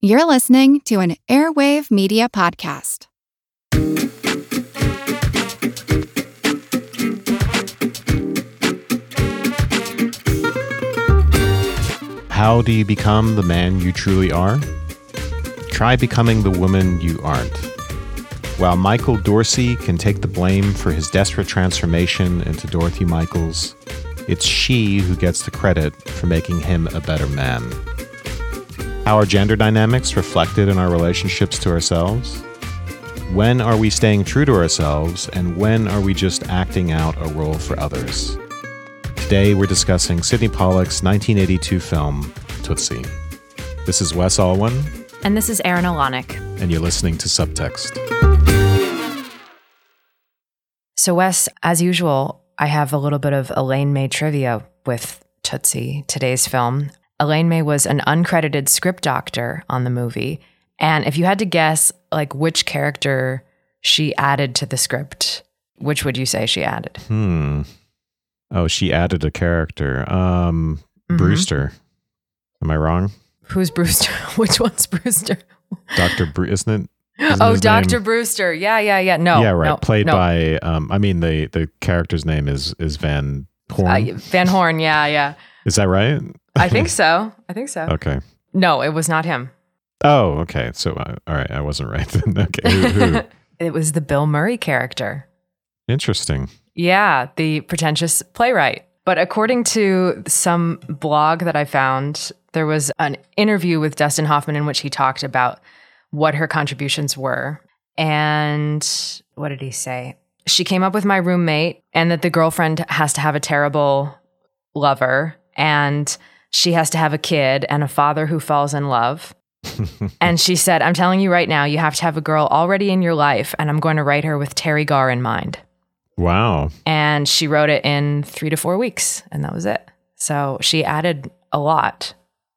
You're listening to an Airwave Media Podcast. How do you become the man you truly are? Try becoming the woman you aren't. While Michael Dorsey can take the blame for his desperate transformation into Dorothy Michaels, it's she who gets the credit for making him a better man. How are gender dynamics reflected in our relationships to ourselves? When are we staying true to ourselves, and when are we just acting out a role for others? Today, we're discussing Sydney Pollack's 1982 film, Tootsie. This is Wes Alwan, And this is Erin Alonic. and you're listening to Subtext. So, Wes, as usual, I have a little bit of Elaine May trivia with Tootsie, today's film. Elaine May was an uncredited script doctor on the movie. And if you had to guess, like, which character she added to the script, which would you say she added? Hmm. Oh, she added a character. Um, Mhm. Brewster. Am I wrong? Who's Brewster? which one's Brewster? Dr. Bre- isn't it? Isn't oh, Dr. name- Brewster. Yeah, yeah, yeah. No. yeah, right. no, Played no. by. Um, I mean, the the character's name is is Van Horn. Uh, Van Horn. Yeah, yeah. Is that right? I think so. I think so. Okay. No, it was not him. Oh, okay. So, uh, all right, I wasn't right then. okay. Who, who? it was the Bill Murray character. Interesting. Yeah, the pretentious playwright. But according to some blog that I found, there was an interview with Dustin Hoffman in which he talked about what her contributions were. And what did he say? She came up with my roommate, and that the girlfriend has to have a terrible lover, and she has to have a kid and a father who falls in love. and she said, I'm telling you right now, you have to have a girl already in your life, and I'm going to write her with Teri Garr in mind Wow. and she wrote it in three to four weeks, and that was it. So she added a lot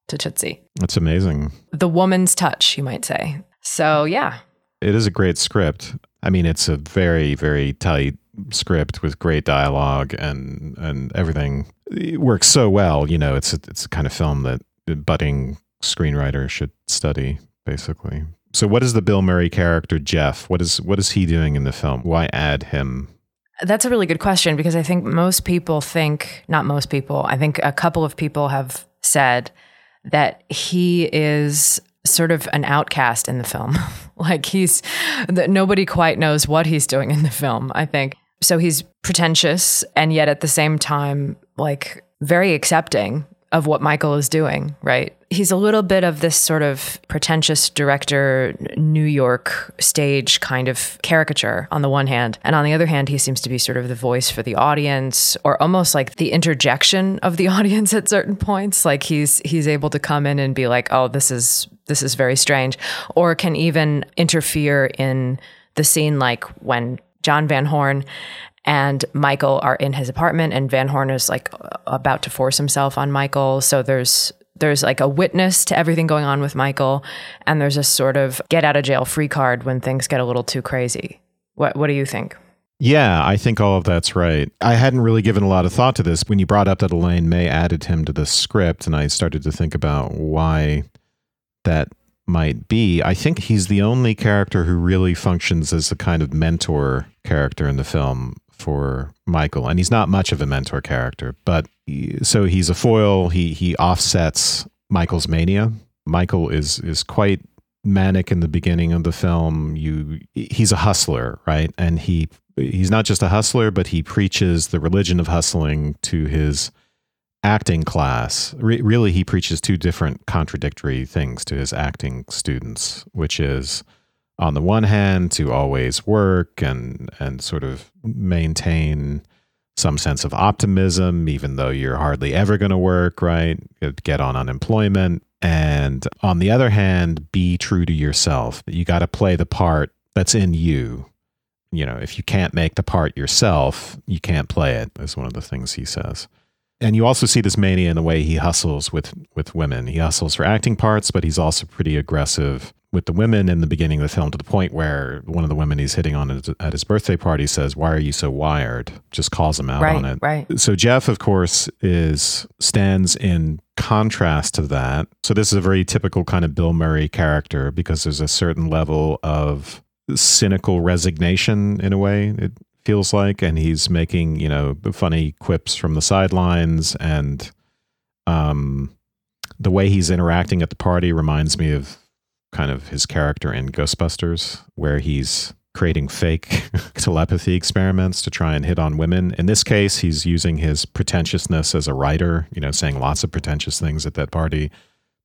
to Tootsie. That's amazing. The woman's touch, you might say. So yeah, It is a great script. I mean, it's a very, very tight script with great dialogue and and everything. It works so well. You know, it's a, it's a kind of film that a budding screenwriter should study, basically. So, what is the Bill Murray character Jeff? What is what is he doing in the film? Why add him? that's a really good question because I think most people think, not most people, I think a couple of people have said that he is sort of an outcast in the film. like he's that nobody quite knows what he's doing in the film, I think. So he's pretentious and yet at the same time like very accepting of what Michael is doing, right? He's a little bit of this sort of pretentious director, New York stage kind of caricature on the one hand. And on the other hand, he seems to be sort of the voice for the audience or almost like the interjection of the audience at certain points. Like he's he's able to come in and be like, oh, this is this is very strange. Or can even interfere in the scene like when John Van Horn and Michael are in his apartment and Van Horn is like about to force himself on Michael. So there's there's like a witness to everything going on with Michael and there's a sort of get out of jail free card when things get a little too crazy. What what do you think? Yeah, I think all of that's right. I hadn't really given a lot of thought to this when you brought up that Elaine May added him to the script, and I started to think about why that might be. I think he's the only character who really functions as a kind of mentor character in the film for Michael, and he's not much of a mentor character, but he- so he's a foil. He he offsets Michael's mania. Michael is is quite manic in the beginning of the film. You he's a hustler, right? And he he's not just a hustler, but he preaches the religion of hustling to his acting class. Re- really, he preaches two different contradictory things to his acting students, which is on the one hand to always work and and sort of maintain some sense of optimism even though you're hardly ever going to work right? Get on unemployment. And on the other hand be true to yourself. You got to play the part that's in you. You know if you can't make the part yourself you can't play it is one of the things he says and you also see this mania in the way he hustles with with women he hustles for acting parts but he's also pretty aggressive with the women in the beginning of the film to the point where one of the women he's hitting on at his birthday party says, "Why are you so wired?" Just calls him out right, on it. Right. So Jeff, of course, is stands in contrast to that. So this is a very typical kind of Bill Murray character because there's a certain level of cynical resignation in a way. It feels like, and he's making you know funny quips from the sidelines and um the way he's interacting at the party reminds me of kind of his character in Ghostbusters, where he's creating fake telepathy experiments to try and hit on women. In this case, he's using his pretentiousness as a writer, you know, saying lots of pretentious things at that party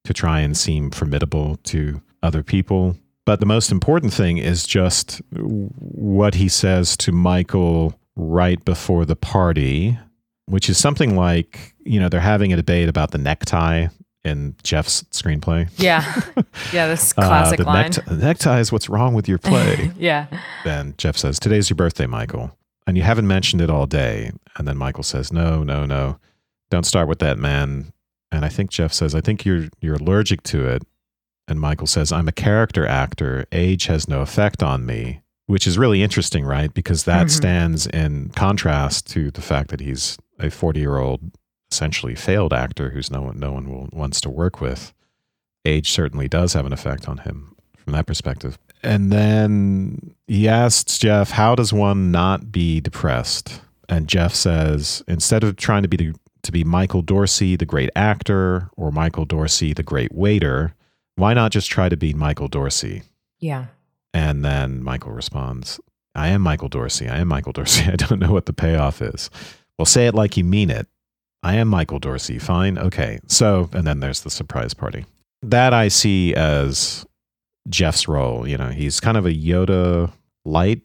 to try and seem formidable to other people. But the most important thing is just what he says to Michael right before the party, which is something like, you know, they're having a debate about the necktie in Jeff's screenplay. Yeah. Yeah, this classic uh, the line. Necktie, the necktie is what's wrong with your play. yeah. then Jeff says, Today's your birthday, Michael. And you haven't mentioned it all day. And then Michael says, No, no, no. Don't start with that, man. And I think Jeff says, I think you're you're allergic to it. And Michael says, I'm a character actor. Age has no effect on me. Which is really interesting, right? Because that Mhm. stands in contrast to the fact that he's a 40 year old essentially failed actor who's no one no one will, wants to work with. Age certainly does have an effect on him from that perspective. And then he asks Jeff, "How does one not be depressed?" And Jeff says, instead of trying to be the, to be Michael Dorsey, the great actor, or Michael Dorsey, the great waiter, why not just try to be Michael Dorsey? Yeah. And then Michael responds, I am Michael Dorsey. I am Michael Dorsey. I don't know what the payoff is. Well, say it like you mean it. I am Michael Dorsey. Fine. Okay. So, and then there's the surprise party. That I see as Jeff's role. You know, he's kind of a Yoda light,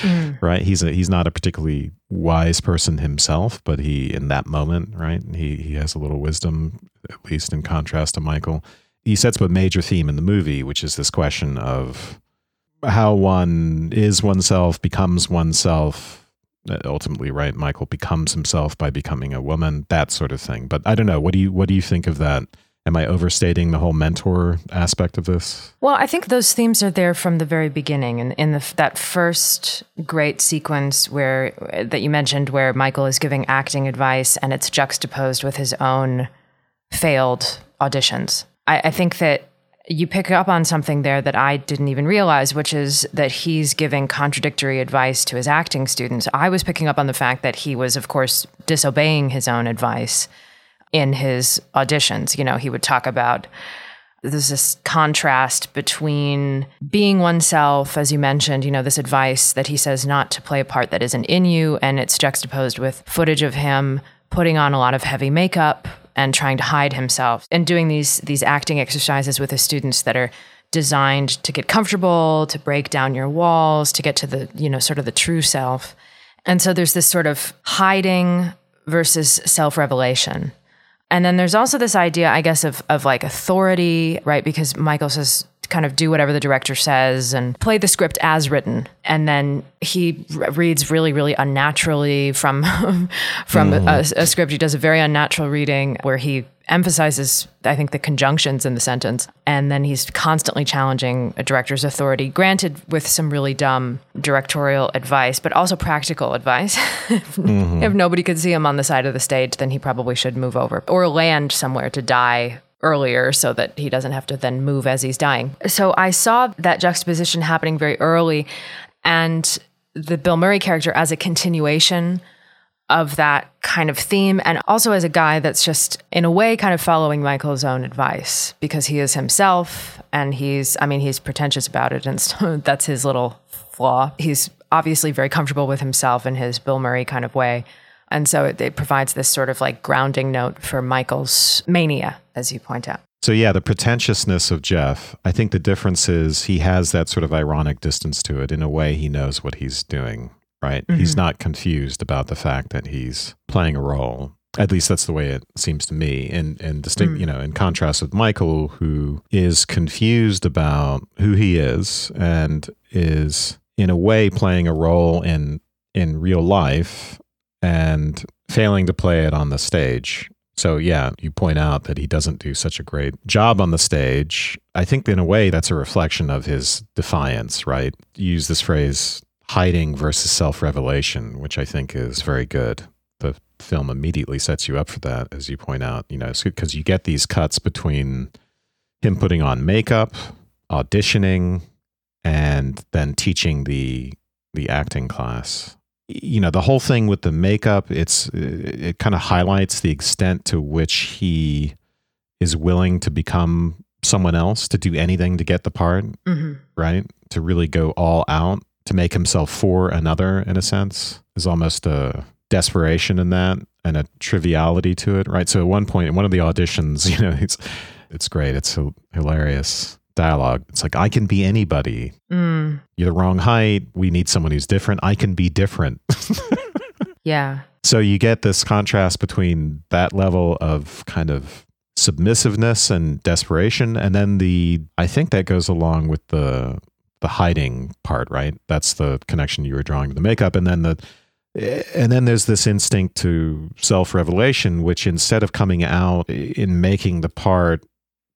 Mm. right? He's a, he's not a particularly wise person himself, but he, in that moment, right? He, he has a little wisdom, at least in contrast to Michael. He sets up a major theme in the movie, which is this question of how one is oneself, becomes oneself. Uh, Ultimately, right? Michael becomes himself by becoming a woman, that sort of thing. But I don't know. What do you what do you think of that? Am I overstating the whole mentor aspect of this? Well, I think those themes are there from the very beginning, and in the that first great sequence where that you mentioned, where Michael is giving acting advice, and it's juxtaposed with his own failed auditions. I, I think that you pick up on something there that I didn't even realize, which is that he's giving contradictory advice to his acting students. I was picking up on the fact that he was, of course, disobeying his own advice in his auditions. You know, he would talk about there's this contrast between being oneself, as you mentioned, you know, this advice that he says not to play a part that isn't in you, and it's juxtaposed with footage of him putting on a lot of heavy makeup and trying to hide himself and doing these these acting exercises with his students that are designed to get comfortable, to break down your walls, to get to the, you know, sort of the true self. And so there's this sort of hiding versus self-revelation. And then there's also this idea, I guess, of of like authority, right? Because Michael says kind of do whatever the director says and play the script as written. And then he r- reads really, really unnaturally from from a, mm-hmm. a script. He does a very unnatural reading where he emphasizes, I think, the conjunctions in the sentence. And then he's constantly challenging a director's authority, granted with some really dumb directorial advice, but also practical advice. if, mm-hmm. if nobody could see him on the side of the stage, then he probably should move over or land somewhere to die earlier so that he doesn't have to then move as he's dying. So I saw that juxtaposition happening very early and the Bill Murray character as a continuation of that kind of theme and also as a guy that's just in a way kind of following Michael's own advice because he is himself and he's I mean he's pretentious about it and so that's his little flaw. He's obviously very comfortable with himself in his Bill Murray kind of way. And so it, it provides this sort of like grounding note for Michael's mania, as you point out. So yeah, the pretentiousness of Jeff. I think the difference is he has that sort of ironic distance to it. In a way, he knows what he's doing. Right? He's mm-hmm. not confused about the fact that he's playing a role. At least that's the way it seems to me. And and distinct, mm. you know, in contrast with Michael, who is confused about who he is and is in a way playing a role in in real life and failing to play it on the stage. So, yeah, you point out that he doesn't do such a great job on the stage. I think, in a way, that's a reflection of his defiance, right? You use this phrase, hiding versus self revelation, which I think is very good. The film immediately sets you up for that, as you point out, you know, because you get these cuts between him putting on makeup, auditioning, and then teaching the the acting class. You know, the whole thing with the makeup, it's it kind of highlights the extent to which he is willing to become someone else, to do anything to get the part, mm-hmm. right? To really go all out, to make himself for another in a sense. There's almost a desperation in that and a triviality to it, right? So at one point in one of the auditions, you know, it's it's great. It's hilarious dialogue. It's like, I can be anybody. Mm. You're the wrong height. We need someone who's different. I can be different. yeah. So you get this contrast between that level of kind of submissiveness and desperation and then the I think that goes along with the the hiding part, right? That's the connection you were drawing to the makeup and then the and then there's this instinct to self-revelation which instead of coming out in making the part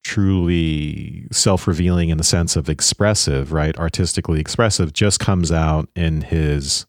truly self revealing in the sense of expressive, right? Artistically expressive, just comes out in his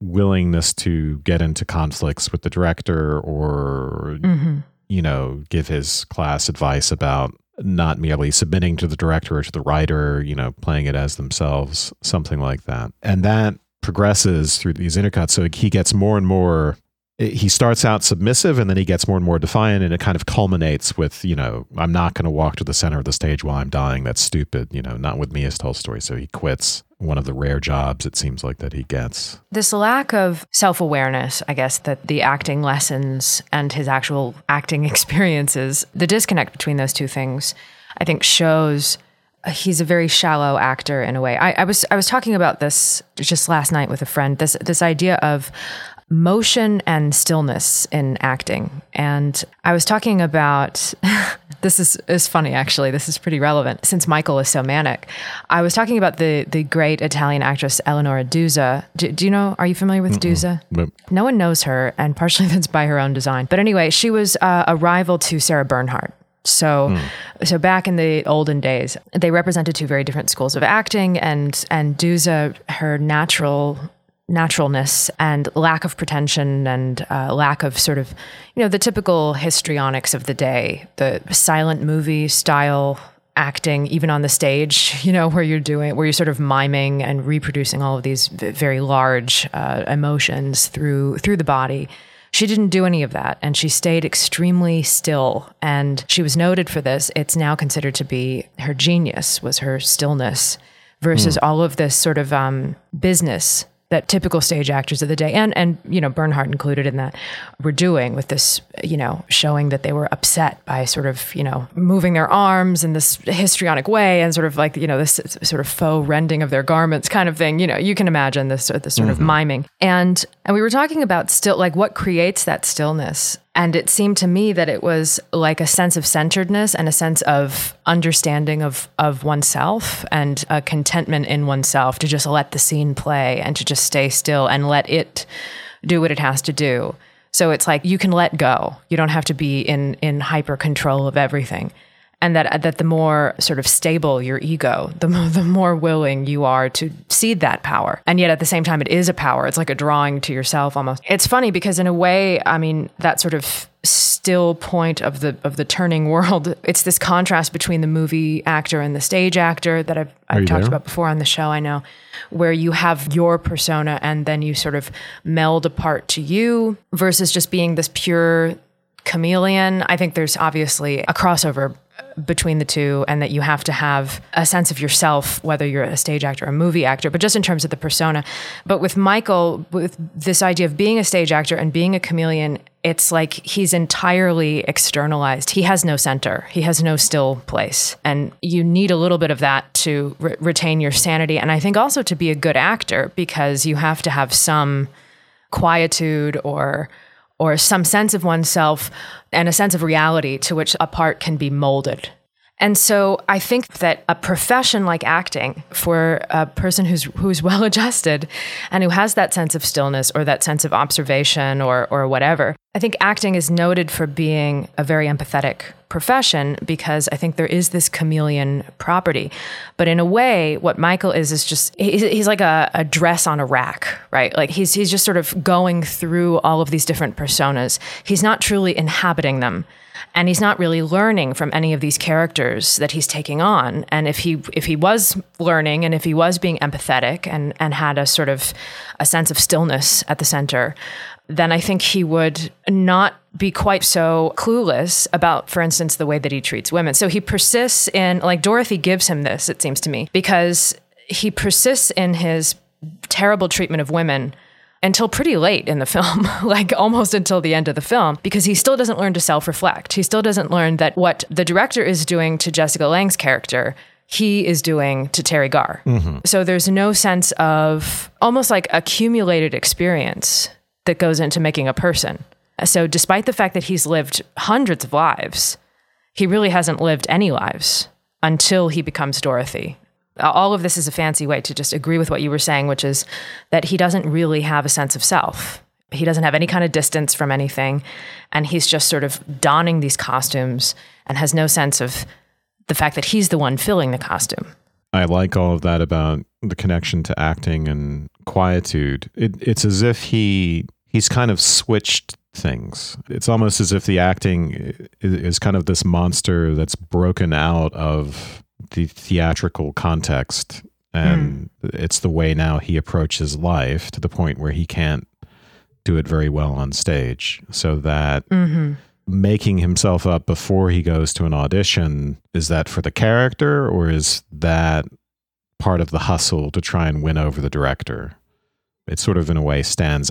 willingness to get into conflicts with the director or, mm-hmm. you know, give his class advice about not merely submitting to the director or to the writer, you know, playing it as themselves, something like that. And that progresses through these intercuts. So he gets more and more he starts out submissive and then he gets more and more defiant and it kind of culminates with you know i'm not going to walk to the center of the stage while i'm dying that's stupid you know not with me as tolstoy so he quits one of the rare jobs it seems like that he gets this lack of self-awareness i guess that the acting lessons and his actual acting experiences the disconnect between those two things i think shows uh, he's a very shallow actor in a way. I, I, was I was talking about this just last night with a friend. This this idea of motion and stillness in acting. And I was talking about this is, is funny actually. This is pretty relevant since Michael is so manic. I was talking about the the great Italian actress Eleonora Duse. Do, do you know? Are you familiar with Duse? No one knows her, and partially that's by her own design. But anyway, she was uh, a rival to Sarah Bernhardt. So, mm. so back in the olden days, they represented two very different schools of acting, and and Duse, her natural naturalness and lack of pretension and uh, lack of sort of, you know, the typical histrionics of the day, the silent movie style acting, even on the stage, you know, where you're doing, where you're sort of miming and reproducing all of these very large uh, emotions through through the body. She didn't do any of that, and she stayed extremely still. And she was noted for this. It's now considered to be her genius was her stillness versus mm. all of this sort of um, business that typical stage actors of the day and and you know Bernhardt included in that were doing with this you know showing that they were upset by sort of you know moving their arms in this histrionic way and sort of like you know this sort of faux rending of their garments kind of thing you know you can imagine this this sort mm-hmm. of miming and and we were talking about still like what creates that stillness and it seemed to me that it was like a sense of centeredness and a sense of understanding of, of oneself and a contentment in oneself to just let the scene play and to just stay still and let it do what it has to do. So it's like you can let go. You don't have to be in, in hyper control of everything and that that the more sort of stable your ego, the more, the more willing you are to cede that power. And yet at the same time, it is a power. It's like a drawing to yourself almost. It's funny because in a way, I mean, that sort of still point of the of the turning world. It's this contrast between the movie actor and the stage actor that I've, I've talked there? about before on the show. I know where you have your persona and then you sort of meld a part to you versus just being this pure chameleon. I think there's obviously a crossover between the two and that you have to have a sense of yourself whether you're a stage actor or a movie actor but just in terms of the persona. But with michael with this idea of being a stage actor and being a chameleon it's like he's entirely externalized. He has no center. He has no still place. And you need a little bit of that to re- retain your sanity and i think also to be a good actor because you have to have some quietude or or some sense of oneself and a sense of reality to which a part can be molded. And so I think that a profession like acting for a person who's who's well adjusted and who has that sense of stillness or that sense of observation or or whatever. I think acting is noted for being a very empathetic profession because I think there is this chameleon property. But in a way, what Michael is is just he's, he's like a, a dress on a rack, right? Like he's he's just sort of going through all of these different personas. He's not truly inhabiting them and he's not really learning from any of these characters that he's taking on and if he if he was learning and if he was being empathetic and and had a sort of a sense of stillness at the center then i think he would not be quite so clueless about for instance the way that he treats women so he persists in like dorothy gives him this it seems to me because he persists in his terrible treatment of women until pretty late in the film, like almost until the end of the film, because he still doesn't learn to self reflect. He still doesn't learn that what the director is doing to Jessica Lange's character he is doing to Teri Garr. Mm-hmm. So there's no sense of almost like accumulated experience that goes into making a person. So despite the fact that he's lived hundreds of lives, he really hasn't lived any lives until he becomes Dorothy all of this is a fancy way to just agree with what you were saying, which is that he doesn't really have a sense of self. He doesn't have any kind of distance from anything. And he's just sort of donning these costumes and has no sense of the fact that he's the one filling the costume. I like all of that about the connection to acting and quietude. It, it's as if he he's kind of switched things. It's almost as if the acting is kind of this monster that's broken out of the theatrical context and mm. it's the way now he approaches life to the point where he can't do it very well on stage so that mm-hmm. making himself up before he goes to an audition is that for the character or is that part of the hustle to try and win over the director it sort of in a way stands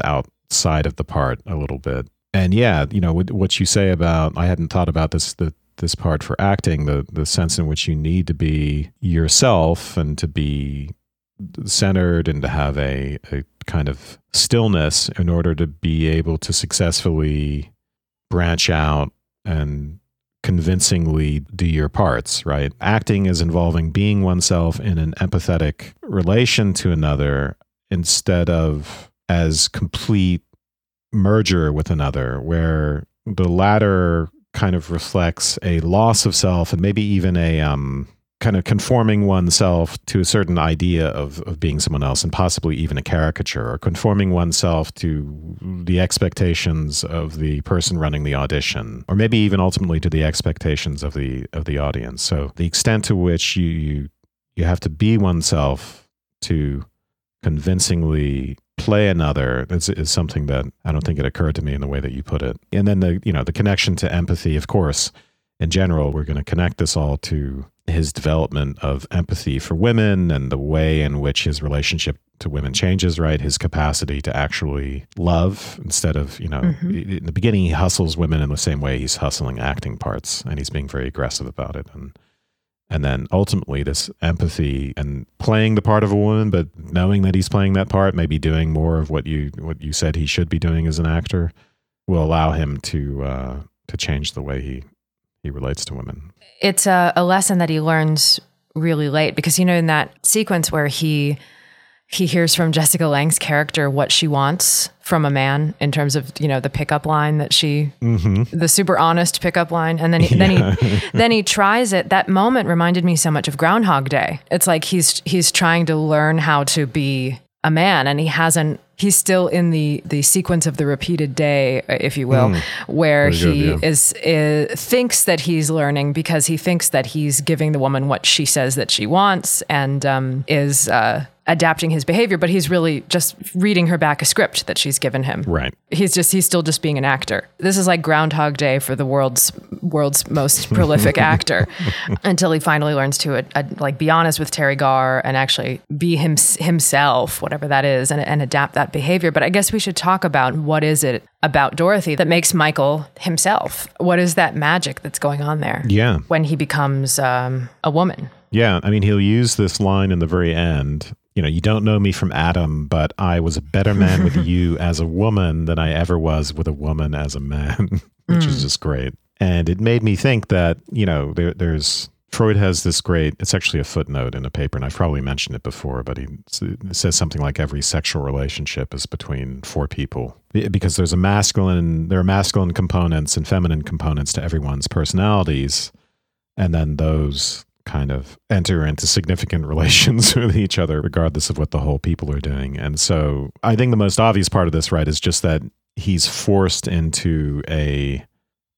outside of the part a little bit and yeah you know what you say about i hadn't thought about this the this part for acting the the sense in which you need to be yourself and to be centered and to have a, a kind of stillness in order to be able to successfully branch out and convincingly do your parts, right? Acting is involving being oneself in an empathetic relation to another instead of as complete merger with another, where the latter kind of reflects a loss of self and maybe even a um, kind of conforming oneself to a certain idea of, of being someone else and possibly even a caricature or conforming oneself to the expectations of the person running the audition or maybe even ultimately to the expectations of the of the audience. So the extent to which you you, you have to be oneself to convincingly play another is, is something that I don't think it occurred to me in the way that you put it. And then the you know the connection to empathy, of course. In general, we're going to connect this all to his development of empathy for women and the way in which his relationship to women changes, right? His capacity to actually love instead of, you know, mm-hmm. in the beginning, he hustles women in the same way he's hustling acting parts and he's being very aggressive about it. And and then ultimately this empathy and playing the part of a woman but knowing that he's playing that part maybe doing more of what you what you said he should be doing as an actor will allow him to uh, to change the way he he relates to women. It's a, a lesson that he learns really late because you know in that sequence where he he hears from Jessica Lange's character what she wants from a man in terms of you know the pickup line that she mm-hmm. the super honest pickup line and then he, yeah. then he then he tries it that moment reminded me so much of groundhog day it's like he's he's trying to learn how to be a man and he hasn't he's still in the the sequence of the repeated day if you will mm. where Very he good, yeah. is, is thinks that he's learning because he thinks that he's giving the woman what she says that she wants and um, is uh, adapting his behavior, but he's really just reading her back a script that she's given him. Right. He's just he's still just being an actor. This is like Groundhog Day for the world's world's most prolific actor until he finally learns to uh, uh, like be honest with Teri Garr and actually be him, himself, whatever that is, and, and adapt that behavior. But I guess we should talk about what is it about Dorothy that makes Michael himself? What is that magic that's going on there? Yeah. When he becomes um, a woman. Yeah, I mean, he'll use this line in the very end you know, you don't know me from Adam, but I was a better man with you as a woman than I ever was with a woman as a man, which mm. is just great. And it made me think that, you know, there, there's Freud has this great, it's actually a footnote in a paper, and I've probably mentioned it before, but he says something like every sexual relationship is between four people because there's a masculine, there are masculine components and feminine components to everyone's personalities. And then those kind of enter into significant relations with each other, regardless of what the whole people are doing. And so I think the most obvious part of this, right, is just that he's forced into a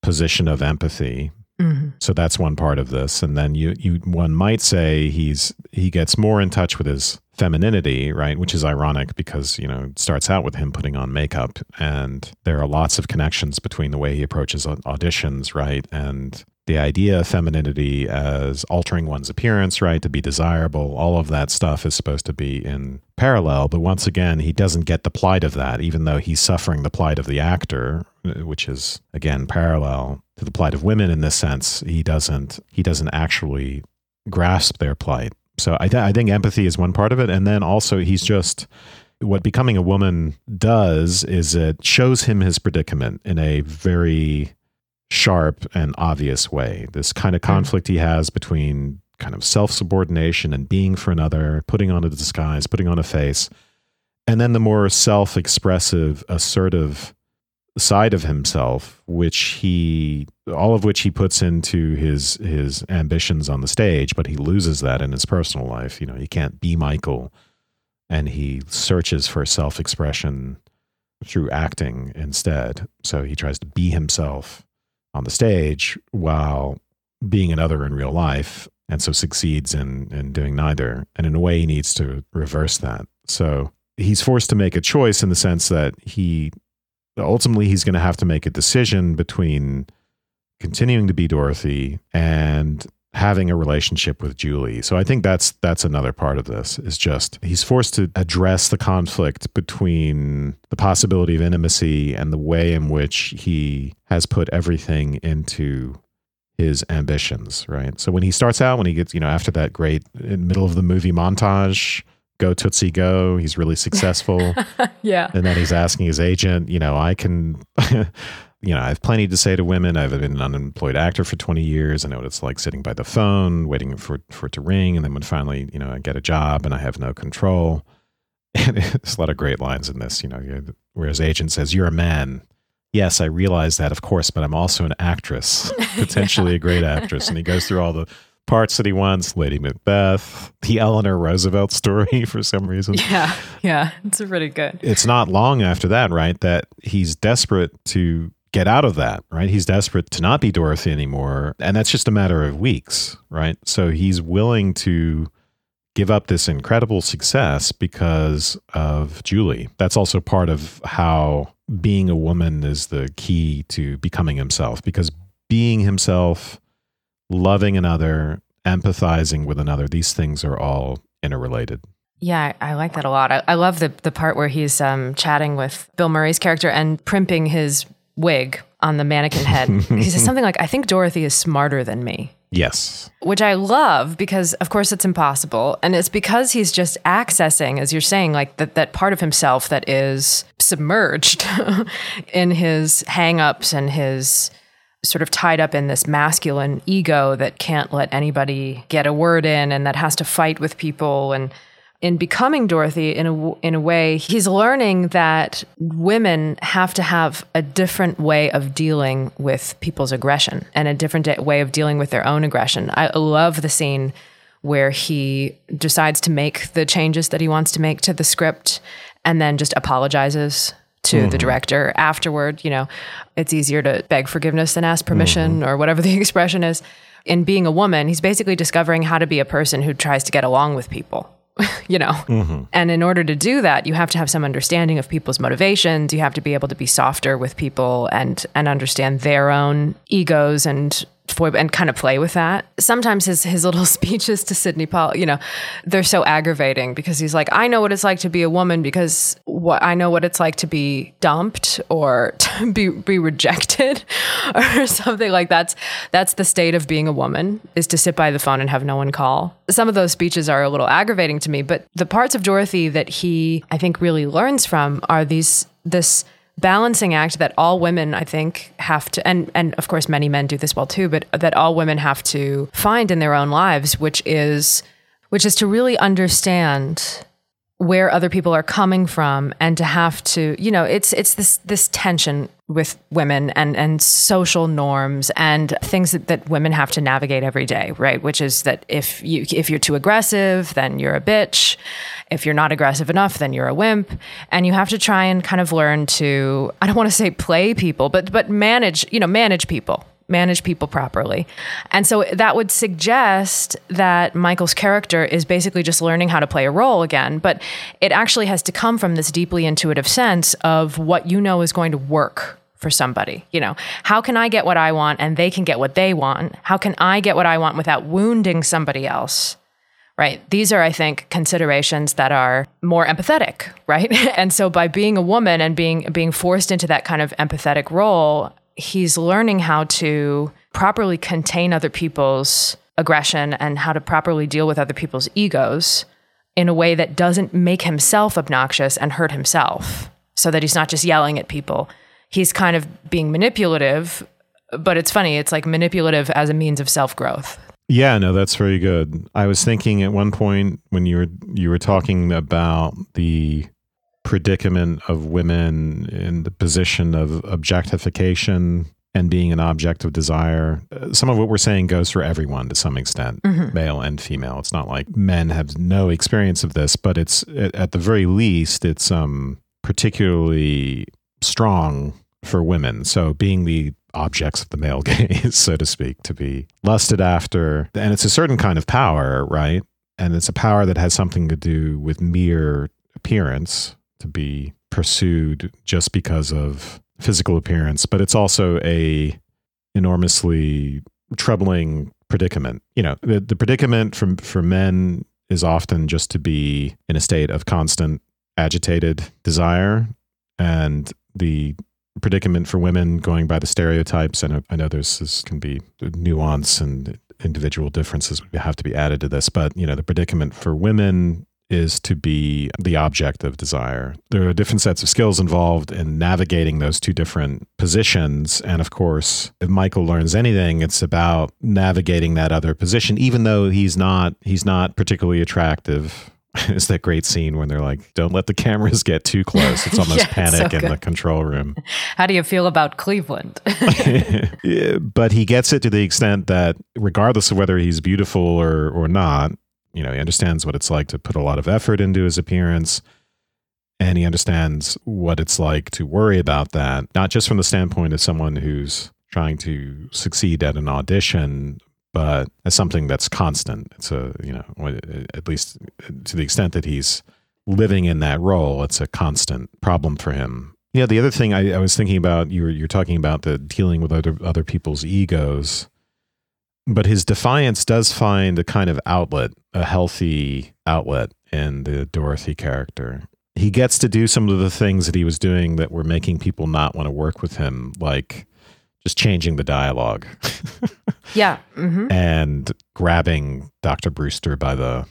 position of empathy Mm-hmm. So that's one part of this, and then you you one might say he's he gets more in touch with his femininity, right? Which is ironic because you know it starts out with him putting on makeup, and there are lots of connections between the way he approaches auditions, right, and the idea of femininity as altering one's appearance, right, to be desirable, all of that stuff is supposed to be in parallel. But once again, he doesn't get the plight of that, even though he's suffering the plight of the actor, uh, which is again parallel to the plight of women in this sense. He doesn't he doesn't actually grasp their plight. So I, th- I think empathy is one part of it, and then also he's just what becoming a woman does is it shows him his predicament in a very sharp and obvious way. This kind of hmm. conflict he has between kind of self subordination and being for another, putting on a disguise, putting on a face, and then the more self expressive, assertive side of himself, which he all of which he puts into his his ambitions on the stage, but he loses that in his personal life. You know, he can't be Michael, and he searches for self expression through acting instead. So he tries to be himself on the stage while being another in real life, and so succeeds in in doing neither. And in a way, he needs to reverse that. So he's forced to make a choice in the sense that he ultimately he's going to have to make a decision between continuing to be Dorothy and having a relationship with Julie. So I think that's that's another part of this is just he's forced to address the conflict between the possibility of intimacy and the way in which he has put everything into his ambitions, right? So when he starts out when he gets, you know, after that great middle of the movie montage go Tootsie Go. He's really successful. yeah. And then he's asking his agent, you know, I can, you know, I have plenty to say to women. I've been an unemployed actor for 20 years. I know what it's like sitting by the phone, waiting for, for it to ring. And then when finally, you know, I get a job and I have no control. And there's a lot of great lines in this, you know, where his agent says, You're a man. Yes, I realize that, of course, but I'm also an actress, potentially yeah. a great actress. And he goes through all the parts that he wants Lady Macbeth, the Eleanor Roosevelt story for some reason. Yeah, yeah, it's pretty good. It's not long after that, right, that he's desperate to get out of that, right? He's desperate to not be Dorothy anymore. And that's just a matter of weeks, right? So he's willing to give up this incredible success because of Julie. That's also part of how being a woman is the key to becoming himself because being himself loving another, empathizing with another, these things are all interrelated. Yeah, I like that a lot. I, I love the the part where he's um, chatting with Bill Murray's character and primping his wig on the mannequin head. he says something like, "I think Dorothy is smarter than me." Yes. Which I love because of course it's impossible. And it's because he's just accessing, as you're saying, like that, that part of himself that is submerged in his hangups and his sort of tied up in this masculine ego that can't let anybody get a word in and that has to fight with people and in becoming Dorothy in a in a way he's learning that women have to have a different way of dealing with people's aggression and a different way of dealing with their own aggression. I love the scene where he decides to make the changes that he wants to make to the script and then just apologizes to mm-hmm. the director afterward. You know, it's easier to beg forgiveness than ask permission mm-hmm. or whatever the expression is. In being a woman, he's basically discovering how to be a person who tries to get along with people. you know, mm-hmm. and in order to do that, you have to have some understanding of people's motivations. You have to be able to be softer with people and and understand their own egos and foible and kind of play with that. Sometimes his his little speeches to Sidney Paul, you know, they're so aggravating because he's like, I know what it's like to be a woman because what I know what it's like to be dumped or to be be rejected or something like that's that's the state of being a woman is to sit by the phone and have no one call. Some of those speeches are a little aggravating to me, but the parts of Dorothy that he I think really learns from are these this balancing act that all women I think have to and and of course many men do this well too but that all women have to find in their own lives which is which is to really understand where other people are coming from and to have to you know it's it's this this tension with women and and social norms and things that, that women have to navigate every day right? Which is that if you if you're too aggressive then you're a bitch. If you're not aggressive enough then you're a wimp. And you have to try and kind of learn to i don't want to say play people but but manage you know manage people manage people properly. And so that would suggest that Michael's character is basically just learning how to play a role again, but it actually has to come from this deeply intuitive sense of what you know is going to work for somebody. You know, how can I get what I want and they can get what they want? How can I get what I want without wounding somebody else? Right. These are, I think, considerations that are more empathetic, right? and so by being a woman and being being forced into that kind of empathetic role, he's learning how to properly contain other people's aggression and how to properly deal with other people's egos in a way that doesn't make himself obnoxious and hurt himself so that he's not just yelling at people. He's kind of being manipulative, but it's funny, it's like manipulative as a means of self growth. Yeah, no, that's very good. I was thinking at one point when you were you were talking about the predicament of women in the position of objectification and being an object of desire. Uh, some of what we're saying goes for everyone to some extent, mm-hmm. male and female. It's not like men have no experience of this, but it's at the very least, it's um, particularly strong for women. So being the objects of the male gaze, so to speak, to be lusted after, and it's a certain kind of power, right? And it's a power that has something to do with mere appearance to be pursued just because of physical appearance, but it's also a enormously troubling predicament. You know, the, the predicament for for men is often just to be in a state of constant agitated desire and the predicament for women going by the stereotypes and I know there's this can be nuance and individual differences have to be added to this but you know the predicament for women is to be the object of desire. There are different sets of skills involved in navigating those two different positions. And of course, if Michael learns anything, it's about navigating that other position, even though he's not he's not particularly attractive. It's that great scene when they're like, "Don't let the cameras get too close." It's almost yeah, panic so in the control room. How do you feel about Cleveland? but he gets it to the extent that, regardless of whether he's beautiful or or not, you know, he understands what it's like to put a lot of effort into his appearance. And he understands what it's like to worry about that, not just from the standpoint of someone who's trying to succeed at an audition, but as something that's constant. It's a, you know, at least to the extent that he's living in that role, it's a constant problem for him. Yeah, the other thing I, I was thinking about, you were, you're talking about the dealing with other, other people's egos but his defiance does find a kind of outlet, a healthy outlet in the Dorothy character. He gets to do some of the things that he was doing that were making people not want to work with him, like just changing the dialogue. yeah. Mm-hmm. And grabbing Dr. Brewster by the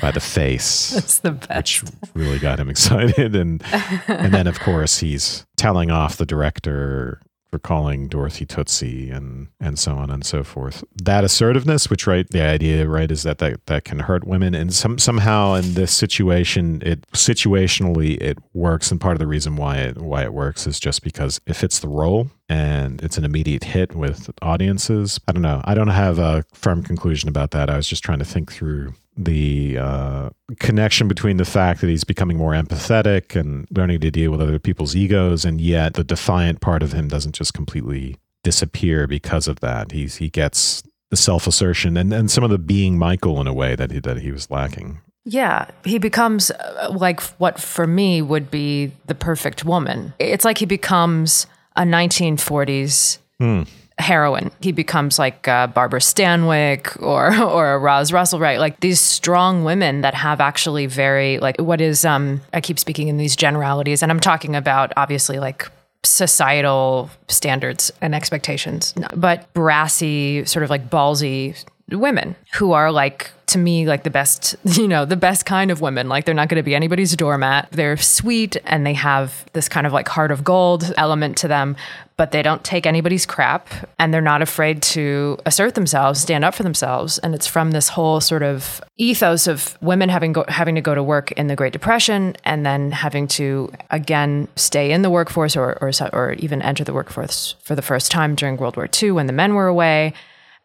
by the face. That's the best. Which really got him excited. And and then of course he's telling off the director for calling Dorothy Tootsie and and so on and so forth. That assertiveness, which right, the idea right is that that, that can hurt women, and some somehow in this situation, it situationally it works, and part of the reason why it why it works is just because it fits the role and it's an immediate hit with audiences. I don't know. I don't have a firm conclusion about that. I was just trying to think through the uh, connection between the fact that he's becoming more empathetic and learning to deal with other people's egos, and yet the defiant part of him doesn't just completely disappear because of that. He's he gets the self assertion and, and some of the being Michael in a way that he, that he was lacking. Yeah, he becomes uh, like what for me would be the perfect woman. It's like he becomes a 1940s. Hmm heroine. He becomes like uh, Barbara Stanwyck or or Roz Russell, right? Like these strong women that have actually very like what is um I keep speaking in these generalities, and I'm talking about obviously like societal standards and expectations, but brassy, sort of like ballsy women who are like to me like the best, you know, the best kind of women. Like they're not going to be anybody's doormat. They're sweet and they have this kind of like heart of gold element to them, but they don't take anybody's crap and they're not afraid to assert themselves, stand up for themselves. And it's from this whole sort of ethos of women having go, having to go to work in the Great Depression and then having to again stay in the workforce or, or, or even enter the workforce for the first time during World War II when the men were away.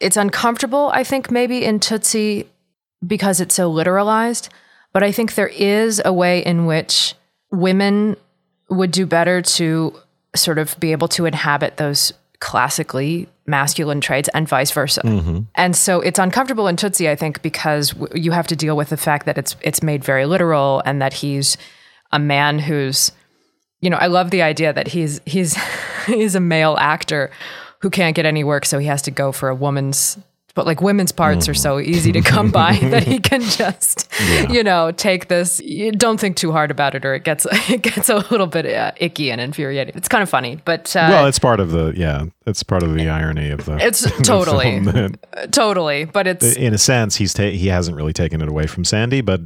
It's uncomfortable, I think, maybe in Tootsie because it's so literalized. But I think there is a way in which women would do better to sort of be able to inhabit those classically masculine traits and vice versa. Mm-hmm. And so it's uncomfortable in Tootsie, I think, because w- you have to deal with the fact that it's it's made very literal and that he's a man who's, you know, I love the idea that he's he's he's a male actor who can't get any work, so he has to go for a woman's but like women's parts mm. are so easy to come by that he can just yeah. you know take this. Don't think too hard about it or it gets it gets a little bit uh, icky and infuriating. It's kind of funny but uh, well it's part of the yeah it's part of the irony of the it's totally the totally but it's in a sense he's ta- he hasn't really taken it away from sandy but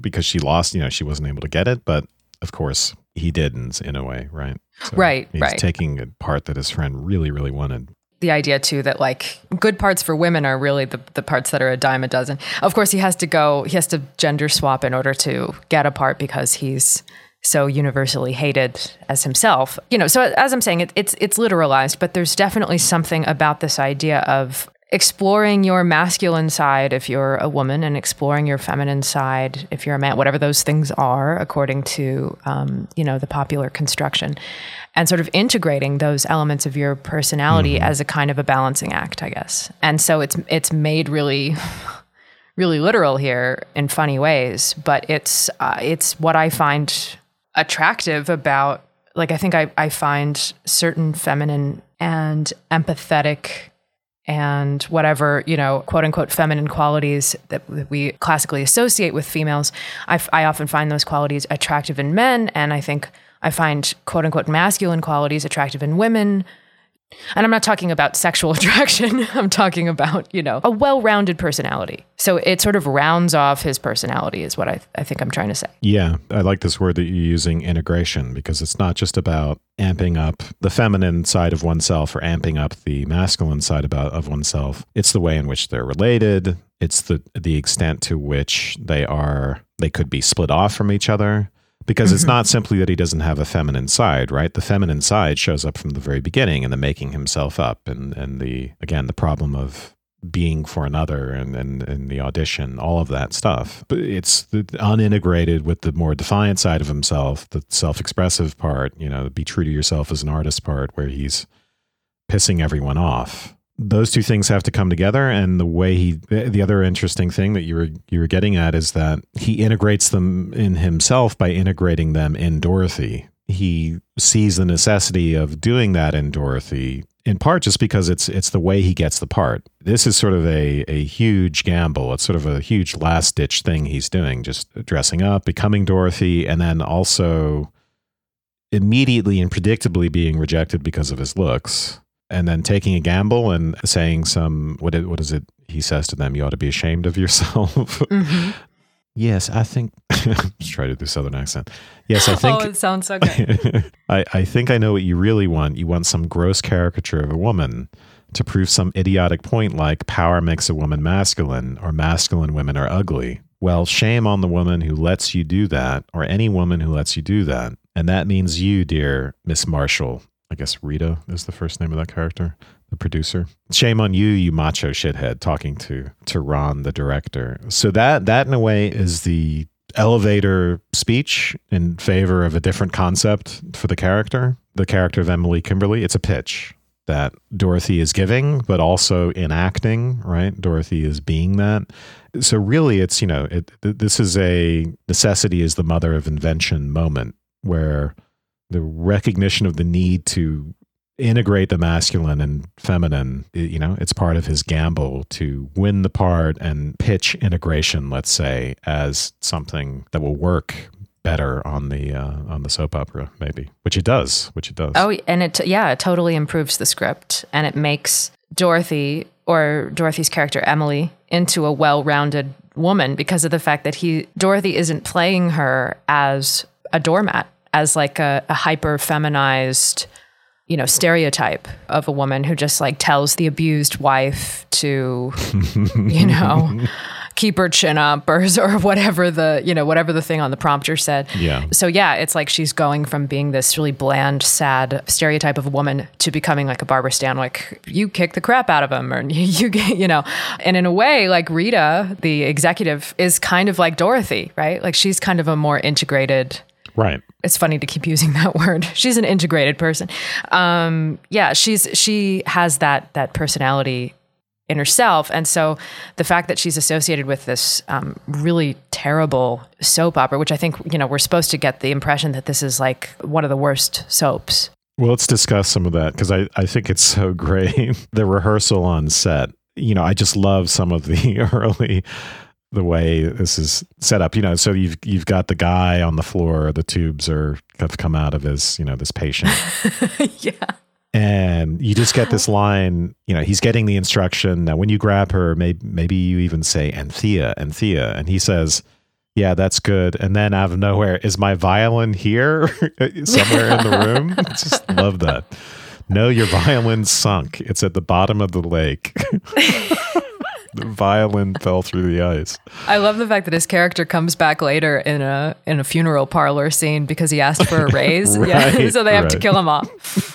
because she lost you know she wasn't able to get it but of course he didn't in a way right? So right he's right. taking a part that his friend really really wanted the idea too that like good parts for women are really the, the parts that are a dime a dozen. Of course, he has to go, he has to gender swap in order to get a part because he's so universally hated as himself. You know, so as I'm saying, it, it's it's literalized, but there's definitely something about this idea of exploring your masculine side if you're a woman and exploring your feminine side if you're a man whatever those things are according to um, you know the popular construction and sort of integrating those elements of your personality mm-hmm. as a kind of a balancing act i guess and so it's it's made really really literal here in funny ways but it's uh, it's what i find attractive about like i think I, I find certain feminine and empathetic and whatever, you know, quote unquote feminine qualities that we classically associate with females, I, I often find those qualities attractive in men. And I think I find quote unquote masculine qualities attractive in women. And I'm not talking about sexual attraction. I'm talking about, you know, a well rounded personality. So it sort of rounds off his personality, is what I, I think I'm trying to say. Yeah. I like this word that you're using, integration, because it's not just about amping up the feminine side of oneself or amping up the masculine side about, of oneself. It's the way in which they're related, it's the, the extent to which they are, they could be split off from each other because mm-hmm. it's not simply that he doesn't have a feminine side, right? The feminine side shows up from the very beginning and the making himself up and, and the, again, the problem of being for another and, and, and the audition, all of that stuff. But it's the unintegrated with the more defiant side of himself, the self expressive part, you know, be true to yourself as an artist part where he's pissing everyone off those two things have to come together. And the way he the other interesting thing that you were you were getting at is that he integrates them in himself by integrating them in Dorothy. He sees the necessity of doing that in Dorothy in part just because it's it's the way he gets the part. This is sort of a a huge gamble. It's sort of a huge last ditch thing he's doing just dressing up becoming Dorothy and then also immediately and predictably being rejected because of his looks and then taking a gamble and saying some what it, what is it he says to them? You ought to be ashamed of yourself. Mm-hmm. yes i think just try to do southern accent. Yes i think oh it sounds so good. I, I think i know what you really want. You want some gross caricature of a woman to prove some idiotic point like power makes a woman masculine or masculine women are ugly. Well shame on the woman who lets you do that or any woman who lets you do that. And that means you dear miss marshall I guess Rita is the first name of that character, the producer. Shame on you, you macho shithead, talking to to Ron, the director. So that that in a way is the elevator speech in favor of a different concept for the character, the character of Emily Kimberly. It's a pitch that Dorothy is giving, but also enacting, right? Dorothy is being that. So really, it's you know, it, this is a necessity is the mother of invention moment where the recognition of the need to integrate the masculine and feminine you know it's part of his gamble to win the part and pitch integration let's say as something that will work better on the uh, on the soap opera maybe which it does which it does. Oh and it yeah it totally improves the script and it makes dorothy or dorothy's character emily into a well-rounded woman because of the fact that he Dorothy isn't playing her as a doormat, as like a, a hyper feminized, you know, stereotype of a woman who just like tells the abused wife to, you know, keep her chin up or, or whatever the, you know, whatever the thing on the prompter said. Yeah. So yeah, it's like she's going from being this really bland, sad stereotype of a woman to becoming like a Barbara Stanwyck. You kick the crap out of him, or you get, you know. And in a way, like Rita, the executive, is kind of like Dorothy, right? Like she's kind of a more integrated. Right. It's funny to keep using that word. She's an integrated person. Um, yeah, she's she has that that personality in herself. And so the fact that she's associated with this um, really terrible soap opera, which I think, you know, we're supposed to get the impression that this is like one of the worst soaps. Well, let's discuss some of that because I, I think it's so great. the rehearsal on set, you know, I just love some of the early the way this is set up. You know, so you've you've got the guy on the floor, the tubes are have come out of his, you know, this patient. yeah. and you just get this line you know he's getting the instruction. That when you grab her maybe, maybe you even say anthea anthea and he says yeah that's good. And then out of nowhere is my violin here? Somewhere in the room? Just love that. No your violin sunk. It's at the bottom of the lake violin fell through the ice I love the fact that his character comes back later in a in a funeral parlor scene because he asked for a raise. yeah. So they have to kill him off.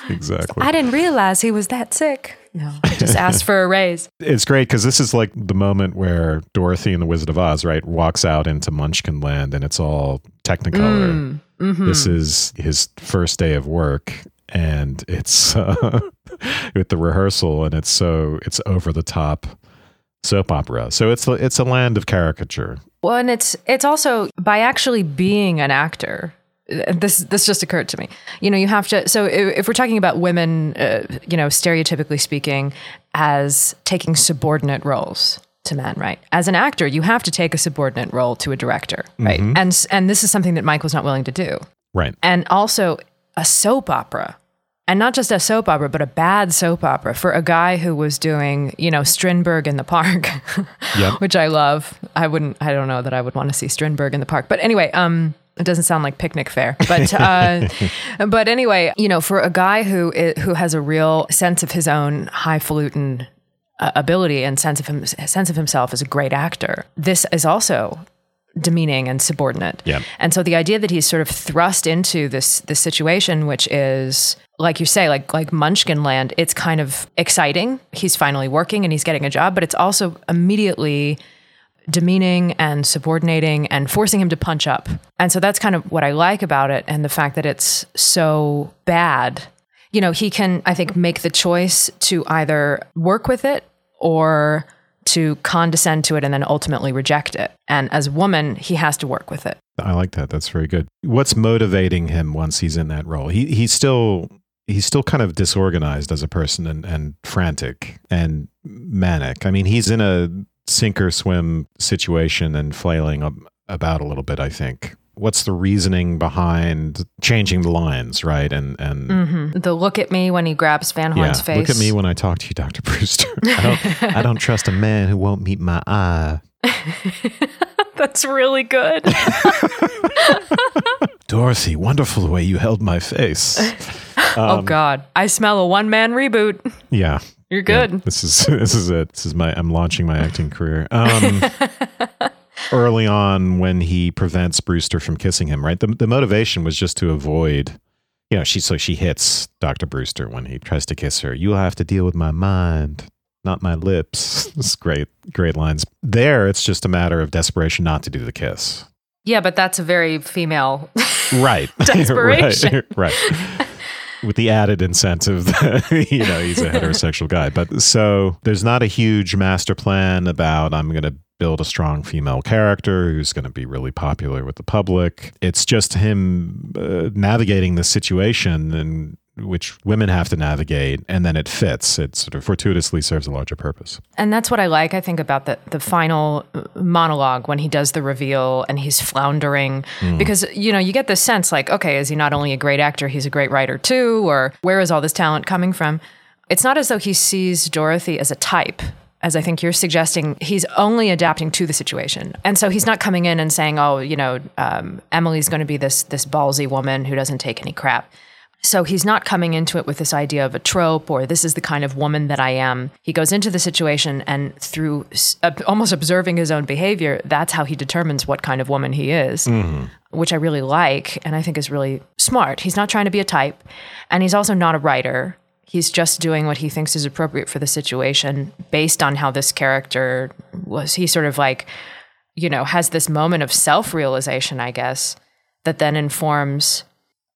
exactly I didn't realize he was that sick. No, I just asked for a raise. it's great because this is like the moment where Dorothy and the Wizard of Oz, right, walks out into Munchkin Land and it's all Technicolor. Mm-hmm. This is his first day of work, and it's uh, with the rehearsal, and it's so it's over the top soap opera. So it's it's a land of caricature. Well, and it's it's also by actually being an actor. This this just occurred to me. You know, you have to. So if, if we're talking about women, uh, you know, stereotypically speaking, as taking subordinate roles to men, right? As an actor, you have to take a subordinate role to a director, right? And and this is something that Mike was not willing to do. Right. And also a soap opera. And not just a soap opera, but a bad soap opera for a guy who was doing, you know, Strindberg in the park, Yep. which I love. I wouldn't, I don't know that I would want to see Strindberg in the park. But anyway, um, it doesn't sound like picnic fare, but uh, but anyway, you know, for a guy who who has a real sense of his own highfalutin uh, ability and sense of him, sense of himself as a great actor, this is also demeaning and subordinate. Yeah. And so the idea that he's sort of thrust into this this situation, which is like you say, like like Munchkin Land, it's kind of exciting. He's finally working and he's getting a job, but it's also immediately demeaning and subordinating and forcing him to punch up. And so that's kind of what I like about it and the fact that it's so bad. You know, he can I think make the choice to either work with it or to condescend to it and then ultimately reject it. And as a woman, he has to work with it. I like that. That's very good. What's motivating him once he's in that role? He he's still he's still kind of disorganized as a person and, and frantic and manic. I mean, he's in a sink or swim situation and flailing about a little bit, I think. What's the reasoning behind changing the lines, right? And and The look at me when he grabs Van yeah, Horn's face. look at me when I talk to you, Dr. Brewster. I don't I don't trust a man who won't meet my eye. That's really good. Dorothy, wonderful the way you held my face. oh Um, God, I smell a one man reboot. Yeah. You're Yeah, good. this is this is it. This is my I'm launching my acting career. Um, early on, when he prevents Brewster from kissing him, right? The the motivation was just to avoid. You know, she so she hits Doctor Brewster when he tries to kiss her. You'll have to deal with my mind, not my lips. It's great, great lines. There, it's just a matter of desperation not to do the kiss. Yeah, but that's a very female. Right. Desperation. right. right. With the added incentive that, you know, he's a heterosexual guy. But so there's not a huge master plan about I'm going to build a strong female character who's going to be really popular with the public. It's just him uh, navigating the situation and which women have to navigate and then it fits. It sort of fortuitously serves a larger purpose. and that's what I like, I think, about the, the final uh, monologue when he does the reveal and he's floundering. Because, you know, you get this sense like, okay, is he not only a great actor, he's a great writer too? Or where is all this talent coming from? It's not as though he sees Dorothy as a type. As I think you're suggesting, he's only adapting to the situation, and so he's not coming in and saying, "Oh, you know, um, Emily's going to be this this ballsy woman who doesn't take any crap." So he's not coming into it with this idea of a trope or this is the kind of woman that I am. He goes into the situation and through uh, almost observing his own behavior, that's how he determines what kind of woman he is, mm-hmm. which I really like and I think is really smart. He's not trying to be a type and he's also not a writer. He's just doing what he thinks is appropriate for the situation based on how this character was. He sort of like, you know, has this moment of self realization, I guess, that then informs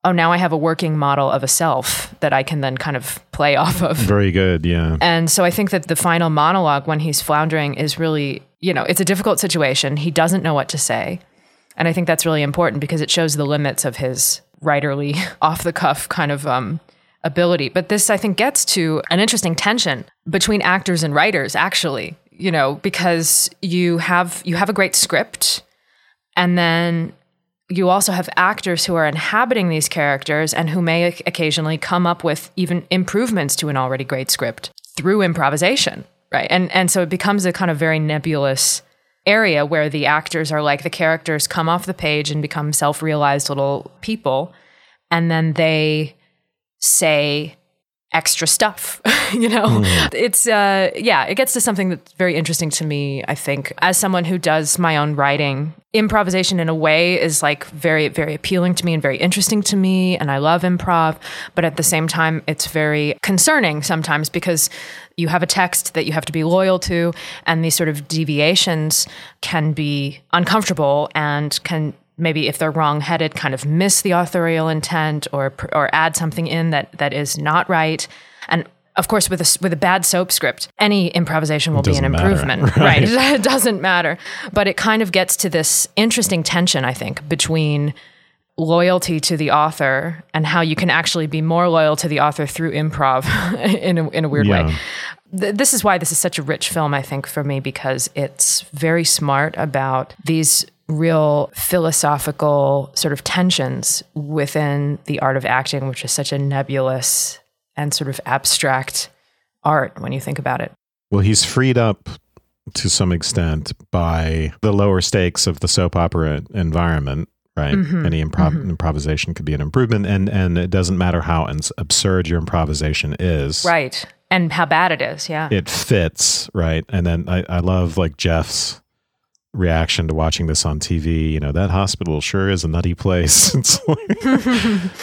oh, now I have a working model of a self that I can then kind of play off of. Very good, yeah. And so I think that the final monologue when he's floundering is really, you know, it's a difficult situation. He doesn't know what to say. And I think that's really important because it shows the limits of his writerly, off the cuff kind of um, ability. But this, I think, gets to an interesting tension between actors and writers, actually, you know, because you have you have a great script and then you also have actors who are inhabiting these characters and who may occasionally come up with even improvements to an already great script through improvisation, right? And and so it becomes a kind of very nebulous area where the actors are like the characters come off the page and become self-realized little people and then they say extra stuff you know mm. it's uh yeah it gets to something that's very interesting to me i think as someone who does my own writing improvisation in a way is like very very appealing to me and very interesting to me and i love improv but at the same time it's very concerning sometimes because you have a text that you have to be loyal to and these sort of deviations can be uncomfortable and can maybe if they're wrong-headed kind of miss the authorial intent or or add something in that that is not right. And of course with a with a bad soap script any improvisation will be an improvement matter, right, right? it doesn't matter. But it kind of gets to this interesting tension i think between loyalty to the author and how you can actually be more loyal to the author through improv in a, in a weird yeah. way this is why this is such a rich film, I think, for me, because it's very smart about these real philosophical sort of tensions within the art of acting, which is such a nebulous and sort of abstract art when you think about it. Well, he's freed up to some extent by the lower stakes of the soap opera environment, right? Mm-hmm. Any improv- mm-hmm. improvisation could be an improvement, and and it doesn't matter how absurd your improvisation is, right? And how bad it is, yeah. It fits, right? And then I, I love like Jeff's reaction to watching this on TV. You know, that hospital sure is a nutty place. it's like,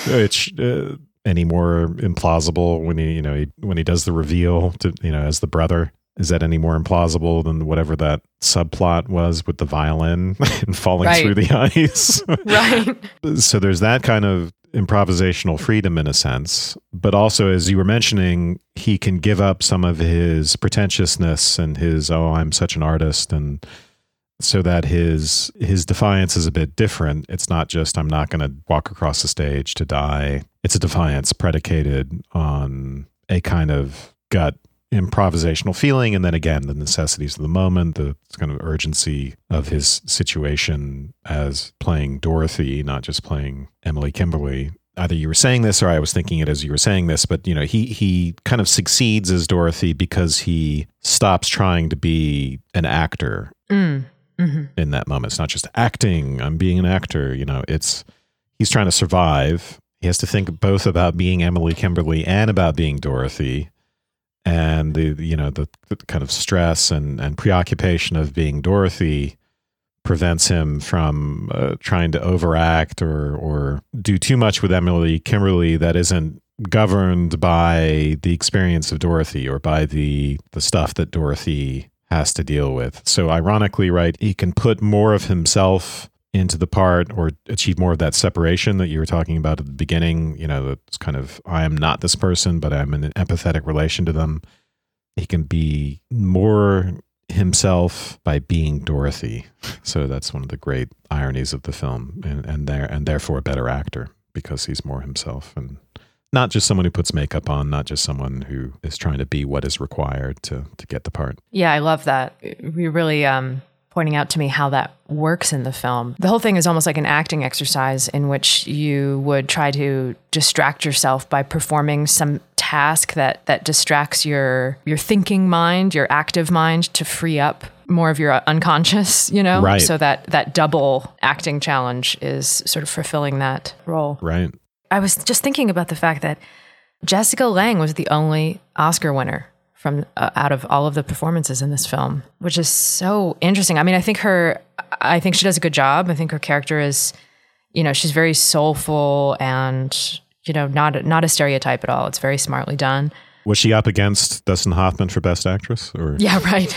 it's uh, any more implausible when he, you know, he, when he does the reveal to, you know, as the brother. Is that any more implausible than whatever that subplot was with the violin and falling right. through the ice? right. So there's that kind of improvisational freedom in a sense. But also, as you were mentioning, he can give up some of his pretentiousness and his, oh, I'm such an artist and so that his his defiance is a bit different. It's not just I'm not going to walk across the stage to die. It's a defiance predicated on a kind of gut improvisational feeling and then again the necessities of the moment the kind of urgency of his situation as playing dorothy not just playing emily kimberly either you were saying this or i was thinking it as you were saying this but you know he he kind of succeeds as dorothy because he stops trying to be an actor mm mm-hmm. in that moment. It's not just acting, I'm being an actor, you know, it's he's trying to survive. He has to think both about being Emily Kimberly and about being Dorothy. And the you know the, the kind of stress and, and preoccupation of being Dorothy prevents him from uh, trying to overact or or do too much with Emily Kimberly that isn't governed by the experience of Dorothy or by the the stuff that Dorothy has to deal with. So, ironically, right, he can put more of himself into the part or achieve more of that separation that you were talking about at the beginning. You know, it's kind of, I am not this person, but I'm in an empathetic relation to them. He can be more himself by being Dorothy. So that's one of the great ironies of the film, and and there and therefore a better actor because he's more himself and not just someone who puts makeup on, not just someone who is trying to be what is required to to get the part. Yeah, I love that. You're really um, pointing out to me how that works in the film. The whole thing is almost like an acting exercise in which you would try to distract yourself by performing some task that that distracts your your thinking mind, your active mind to free up more of your unconscious, you know? Right. So that that double acting challenge is sort of fulfilling that role. Right. I was just thinking about the fact that Jessica Lange was the only Oscar winner from uh, out of all of the performances in this film, which is so interesting. I mean, I think her I think she does a good job. I think her character is you know, she's very soulful and you know, not not a stereotype at all. It's very smartly done. Was she up against Dustin Hoffman for Best Actress? Or Yeah, right.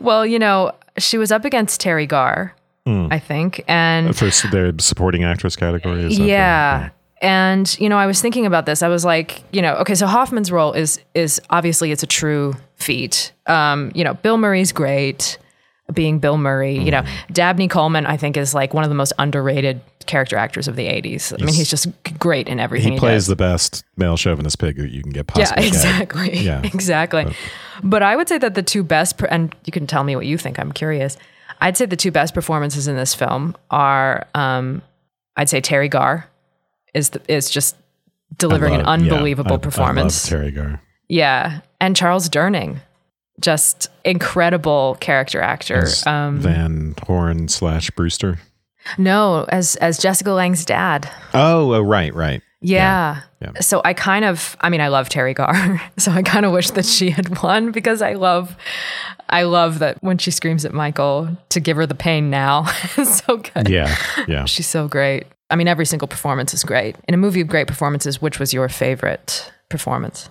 well, you know, she was up against Teri Garr, I think, and for their supporting actress category? Is yeah. And you know, I was thinking about this. I was like, you know, okay, so Hoffman's role is is obviously it's a true feat. Um, you know, Bill Murray's great being Bill Murray. You know, Mm-hmm. Dabney Coleman I think is like one of the most underrated character actors of the 80s. I mean, he's just great in everything He he, plays does. the best male chauvinist pig that you can get Yeah, possibly. get. exactly. Yeah. exactly. But I would say that the two best, and you can tell me what you think. I'm curious. I'd say the two best performances in this film are, um, I'd say Teri Garr is the, is just delivering I an love- yeah, unbelievable I- I love performance. Teri Garr. yeah, and Charles Durning, just incredible character actor. Um, Van Horn slash Brewster. no, as as Jessica Lange's dad. Oh, oh, right, right. Yeah. Yeah. So I kind of, I mean, I love Teri Garr. So I kind of wish that she had won because I love, I love that when she screams at Michael to give her the pain now. it's so good. Yeah, yeah. She's so great. I mean, every single performance is great. In a movie of great performances, which was your favorite performance?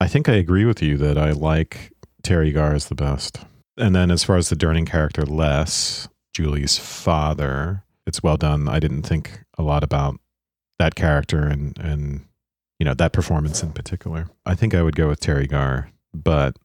I think I agree with you that I like Teri Garr as the best. And then as far as the Durning character, Les, Julie's father, it's well done. I didn't think a lot about that character and and you know that performance in particular. I think I would go with Teri Garr, but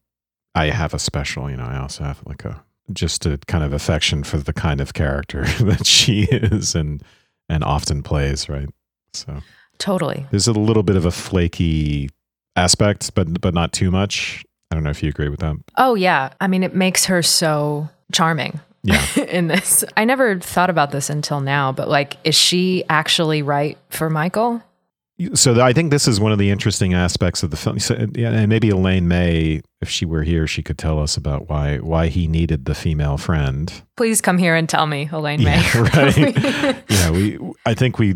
I have a special, you know, I also have like a just a kind of affection for the kind of character that she is and and often plays, right? So Totally. there's a little bit of a flaky aspect, but but not too much. I don't know if you agree with that. Oh, yeah. I mean, it makes her so charming. Yeah. in this. I never thought about this until now, but like, is she actually right for Michael? So I think this is one of the interesting aspects of the film. So, and maybe Elaine May, if she were here, she could tell us about why why he needed the female friend. Please come here and tell me, Elaine May. Yeah, right. know, we I think we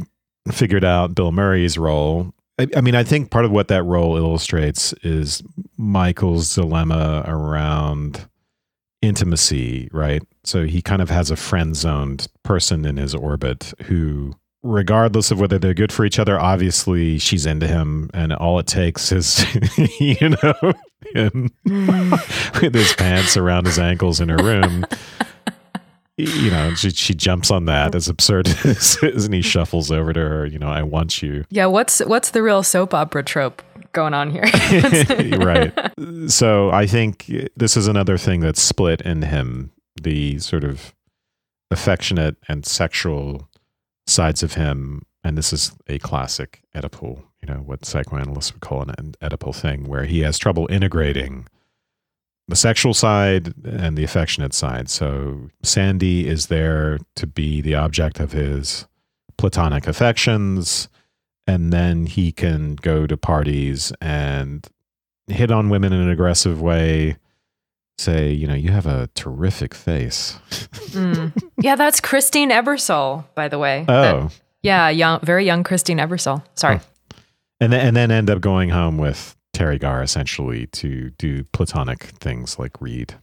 figured out Bill Murray's role. I, I mean, I think part of what that role illustrates is Michael's dilemma around intimacy, right? So he kind of has a friend zoned person in his orbit who, regardless of whether they're good for each other, obviously she's into him, and all it takes is, you know, him with his pants around his ankles in her room. You know, she, she jumps on that as absurd as it is, and he shuffles over to her. You know, I want you. Yeah, what's what's the real soap opera trope going on here? right. So I think this is another thing that's split in him the sort of affectionate and sexual sides of him. And this is a classic Oedipal, you know, what psychoanalysts would call an Oedipal thing, where he has trouble integrating the sexual side and the affectionate side. So Sandy is there to be the object of his platonic affections and then he can go to parties and hit on women in an aggressive way say you know you have a terrific face Mm. Yeah, that's Christine Ebersole, by the way. That- oh yeah, young, very young Christine Ebersole. Sorry. and then and then end up going home with teri garr essentially to do platonic things like read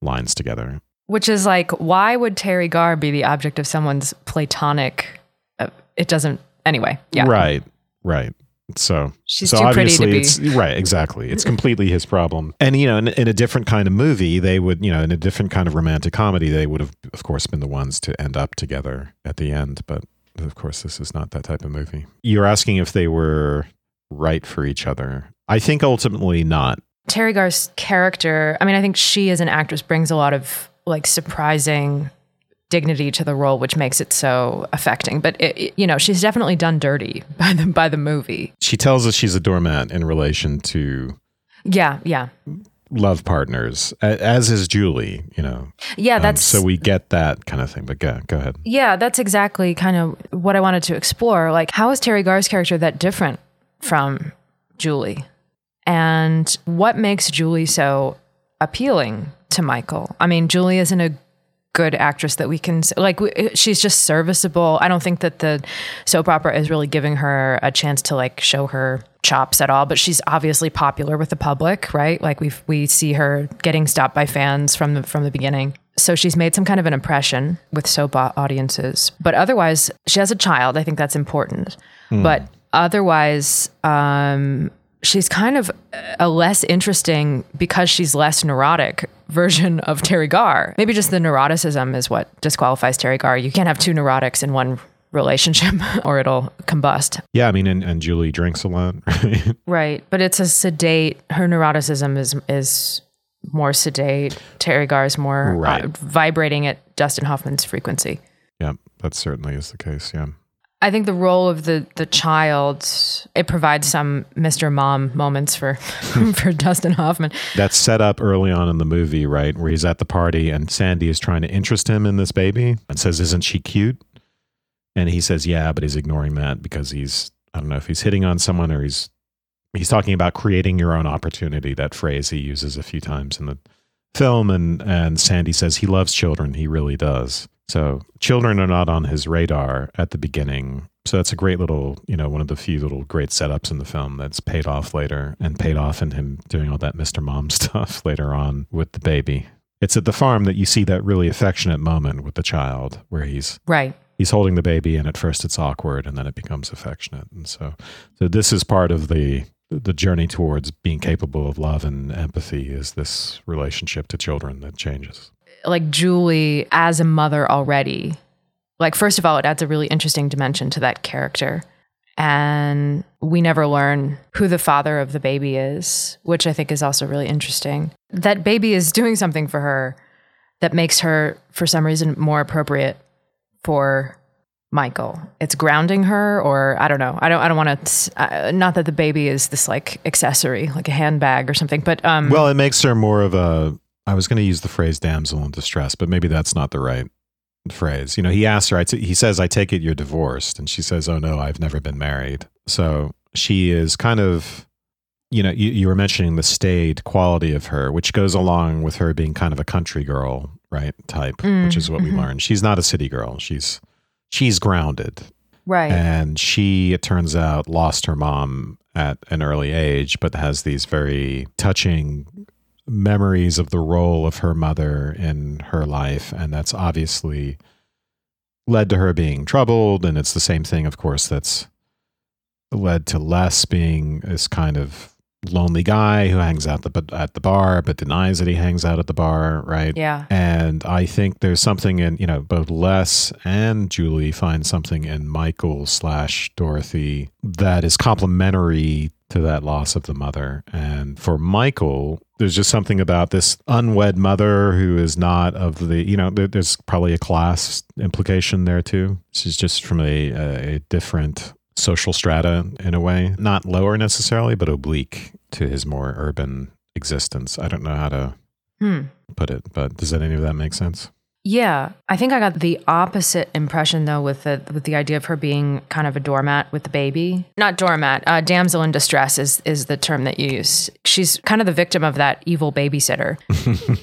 lines together Which is like, why would Teri Garr be the object of someone's platonic? Uh, it doesn't. Anyway, yeah. right right so She's so too pretty to obviously it's right exactly. It's completely his problem. And you know in, in a different kind of movie they would you know in a different kind of romantic comedy they would have of course been the ones to end up together at the end. But of course this is not that type of movie. You're asking if they were right for each other. I think ultimately not. Teri Garr's character, I mean, I think she as an actress brings a lot of like surprising dignity to the role, which makes it so affecting. But it, it- you know, she's definitely done dirty by the by the movie. she tells us she's a doormat in relation to Yeah, yeah, love partners as is julie you know yeah. Um, That's so we get that kind of thing but go, go ahead yeah. That's exactly kind of what I wanted to explore. Like, how is Teri Garr's character that different from Julie. And what makes Julie so appealing to Michael? I mean, Julie isn't a good actress that we can like she's just serviceable. I don't think that the soap opera is really giving her a chance to like show her chops at all, but she's obviously popular with the public, right? Like we we see her getting stopped by fans from the from the beginning. So she's made some kind of an impression with soap audiences. But otherwise, she has a child. I think that's important. Mm. But otherwise, um, she's kind of a less interesting because she's less neurotic version of Teri Garr. Maybe just the neuroticism is what disqualifies Teri Garr. You can't have two neurotics in one relationship or it'll combust. Yeah, I mean and, and Julie drinks a lot. Right? right. But it's a sedate her neuroticism is is more sedate. Teri Garr is more uh, right. uh, vibrating at Dustin Hoffman's frequency. Yeah, that certainly is the case. Yeah. I think the role of the the child it provides some Mr. Mom moments for for Dustin Hoffman. That's set up early on in the movie, right, where he's at the party and Sandy is trying to interest him in this baby and says, "Isn't she cute?" And he says, "Yeah," but he's ignoring that because he's I don't know if he's hitting on someone or he's he's talking about creating your own opportunity. That phrase he uses a few times in the film, and and Sandy says he loves children. He really does. So children are not on his radar at the beginning. So that's a great little, you know, one of the few little great setups in the film that's paid off later and paid off in him doing all that Mr. Mom stuff later on with the baby. It's at the farm that you see that really affectionate moment with the child where he's right. He's holding the baby and at first it's awkward and then it becomes affectionate. And so so this is part of the the journey towards being capable of love and empathy is this relationship to children that changes like Julie as a mother already. Like, first of all, it adds a really interesting dimension to that character. And we never learn who the father of the baby is, which I think is also really interesting. That baby is doing something for her that makes her, for some reason, more appropriate for Michael. It's grounding her, or I don't know. I don't. I don't want to. Uh, not that the baby is this like accessory, like a handbag or something. But um, well, it makes her more of a I was going to use the phrase damsel in distress, but maybe that's not the right phrase. You know, he asks her, he says, I take it you're divorced. And she says, Oh, no, I've never been married. So she is kind of, you know, you, you were mentioning the staid quality of her, which goes along with her being kind of a country girl, right? Type, mm, which is what mm-hmm. we learned. She's not a city girl. She's, she's grounded. Right. And she, it turns out, lost her mom at an early age, but has these very touching memories of the role of her mother in her life. And that's obviously led to her being troubled. And it's the same thing, of course, that's led to Les being this kind of lonely guy who hangs out the, at the bar but denies that he hangs out at the bar, right? Yeah. And I think there's something in, you know, both Les and Julie find something in Michael slash Dorothy that is complementary to that loss of the mother. And for Michael, there's just something about this unwed mother who is not of the, you know, there, there's probably a class implication there too. She's just from a, a different social strata in a way, not lower necessarily, but oblique to his more urban existence. I don't know how to hmm. put it, but does that any of that make sense? Yeah, I think I got the opposite impression though with the with the idea of her being kind of a doormat with the baby. Not doormat, uh, damsel in distress is is the term that you use. She's kind of the victim of that evil babysitter,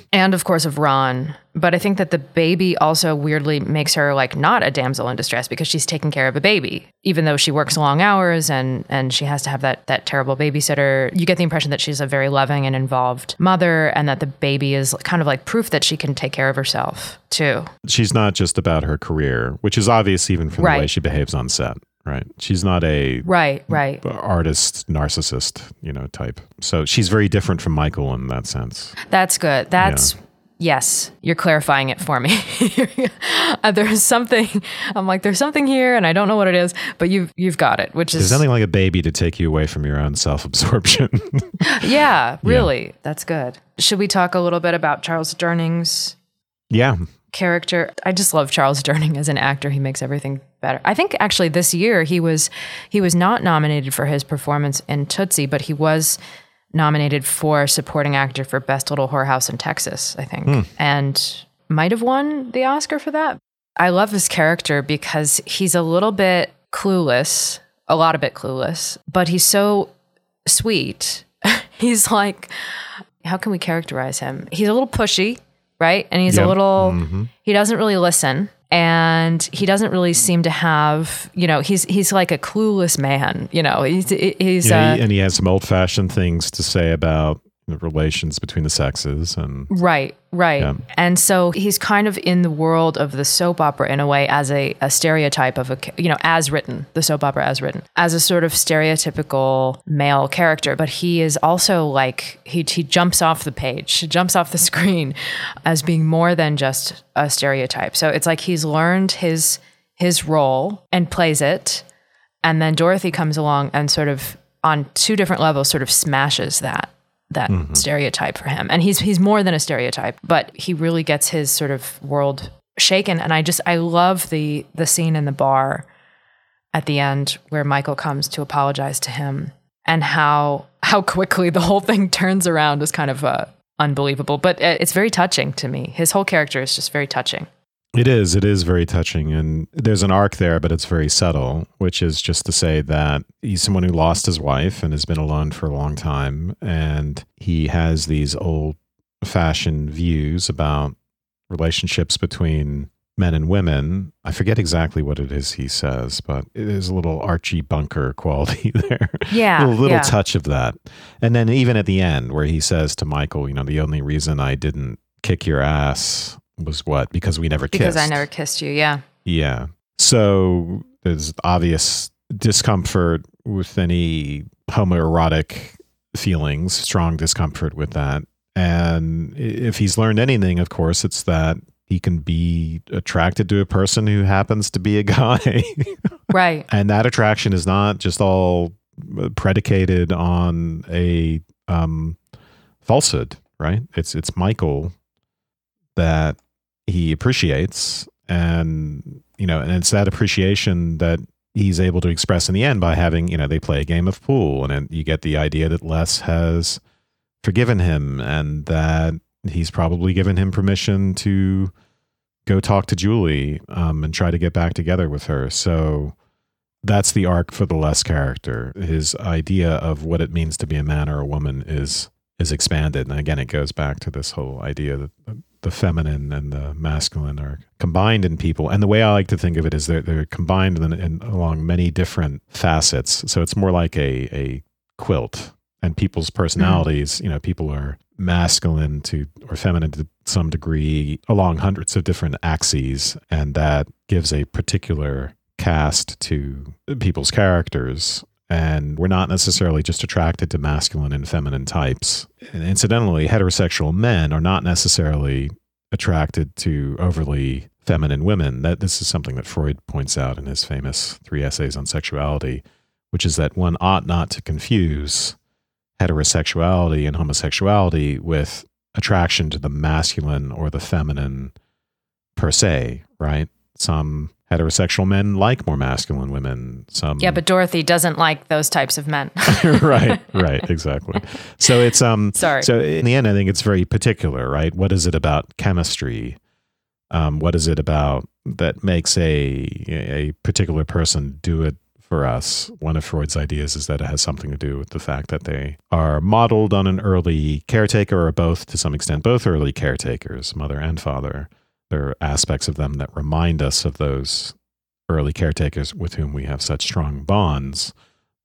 and of course of Ron, but I think that the baby also weirdly makes her like not a damsel in distress because she's taking care of a baby, even though she works long hours and and she has to have that that terrible babysitter. You get the impression that she's a very loving and involved mother, and that the baby is kind of like proof that she can take care of herself too. She's not just about her career, which is obvious even from right. the way she behaves on set right she's not a right right artist narcissist you know type so she's very different from michael in that sense that's good that's yeah. Yes, you're clarifying it for me. uh, there's something. I'm like, there's something here, and I don't know what it is, but you've you've got it. Which is there's nothing like a baby to take you away from your own self-absorption. yeah, really, yeah. that's good. Should we talk a little bit about Charles Durning's? Yeah. Character. I just love Charles Durning as an actor. He makes everything better. I think actually this year he was he was not nominated for his performance in Tootsie, but he was nominated for supporting actor for Best Little Whorehouse in Texas, I think, mm. and might have won the Oscar for that. I love his character because he's a little bit clueless a lot of bit clueless, but he's so sweet. he's like, how can we characterize him? He's a little pushy, right? And he's Yep. a little, Mm-hmm. he doesn't really listen. And he doesn't really seem to have, you know, he's he's like a clueless man. You know, he's he's Yeah, uh, and he has some old fashioned things to say about the relations between the sexes and Right, right. Yeah. And so he's kind of in the world of the soap opera in a way as a, a stereotype of a, you know, as written, the soap opera as written, as a sort of stereotypical male character. But he is also like, he, he jumps off the page, jumps off the screen as being more than just a stereotype. So it's like he's learned his, his role and plays it. And then Dorothy comes along and sort of on two different levels sort of smashes that that stereotype for him. And he's he's more than a stereotype, but he really gets his sort of world shaken. And I just I love the the scene in the bar at the end where Michael comes to apologize to him and how how quickly the whole thing turns around is kind of uh, unbelievable. But it's very touching to me. His whole character is just very touching. It is. It is very touching. And there's an arc there, but it's very subtle, which is just to say that he's someone who lost his wife and has been alone for a long time. And he has these old fashioned views about relationships between men and women. I forget exactly what it is he says, but it is a little Archie Bunker quality there. Yeah, a little yeah. touch of that. And then even at the end, where he says to Michael, you know, the only reason I didn't kick your ass was what? Because we never Because kissed. Because I never kissed you. Yeah. Yeah. So there's obvious discomfort with any homoerotic feelings, strong discomfort with that. And if he's learned anything, of course, it's that he can be attracted to a person who happens to be a guy. Right. and that attraction is not just all predicated on a um, falsehood, right? It's it's Michael that he appreciates, and you know, and it's that appreciation that he's able to express in the end by having you know they play a game of pool, and you get the idea that Les has forgiven him, and that he's probably given him permission to go talk to Julie um, and try to get back together with her. So that's the arc for the Les character. His idea of what it means to be a man or a woman is is expanded, and again, it goes back to this whole idea that the feminine and the masculine are combined in people. And the way I like to think of it is they're they're combined in, in, along many different facets. So it's more like a a quilt, and people's personalities. You know, people are masculine to or feminine to some degree along hundreds of different axes, and that gives a particular cast to people's characters. And we're not necessarily just attracted to masculine and feminine types. And incidentally, heterosexual men are not necessarily attracted to overly feminine women. That this is something that Freud points out in his famous three essays on sexuality, which is that one ought not to confuse heterosexuality and homosexuality with attraction to the masculine or the feminine per se, right? Some heterosexual men like more masculine women. Some Yeah, but Dorothy doesn't like those types of men. right, right, exactly. So it's um Sorry. so in the end I think it's very particular, right? What is it about chemistry? Um, what is it about that makes a a particular person do it for us? One of Freud's ideas is that it has something to do with the fact that they are modeled on an early caretaker or both to some extent, both early caretakers, mother and father. There are aspects of them that remind us of those early caretakers with whom we have such strong bonds.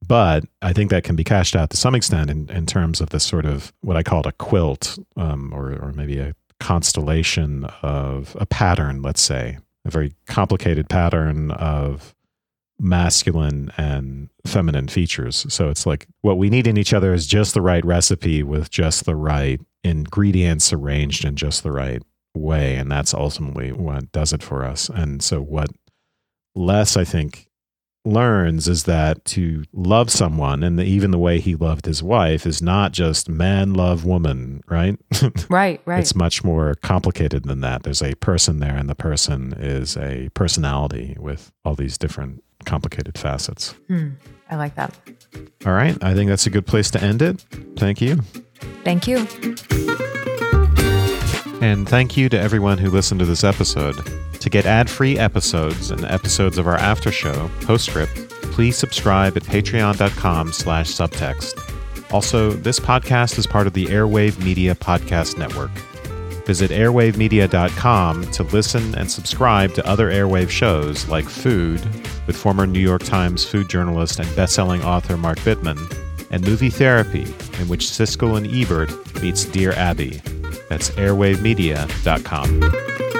But I think that can be cashed out to some extent in, in terms of this sort of what I called a quilt, um, or, or maybe a constellation of a pattern, let's say, a very complicated pattern of masculine and feminine features. So it's like what we need in each other is just the right recipe with just the right ingredients arranged in just the right way. And that's ultimately what does it for us. And so what Les, I think, learns is that to love someone and the, even the way he loved his wife is not just man love woman, right? right, right. It's much more complicated than that. There's a person there, and the person is a personality with all these different complicated facets. Hmm, I like that. All right. I think that's a good place to end it. Thank you. Thank you. And thank you to everyone who listened to this episode. To get ad free episodes and episodes of our after show, Postscript, please subscribe at patreon.com slash subtext. Also, this podcast is part of the Airwave Media Podcast Network. Visit airwavemedia.com to listen and subscribe to other Airwave shows like Food with former New York Times food journalist and best-selling author Mark Bittman, and Movie Therapy, in which Siskel and Ebert meets Dear Abby. That's airwavemedia.com.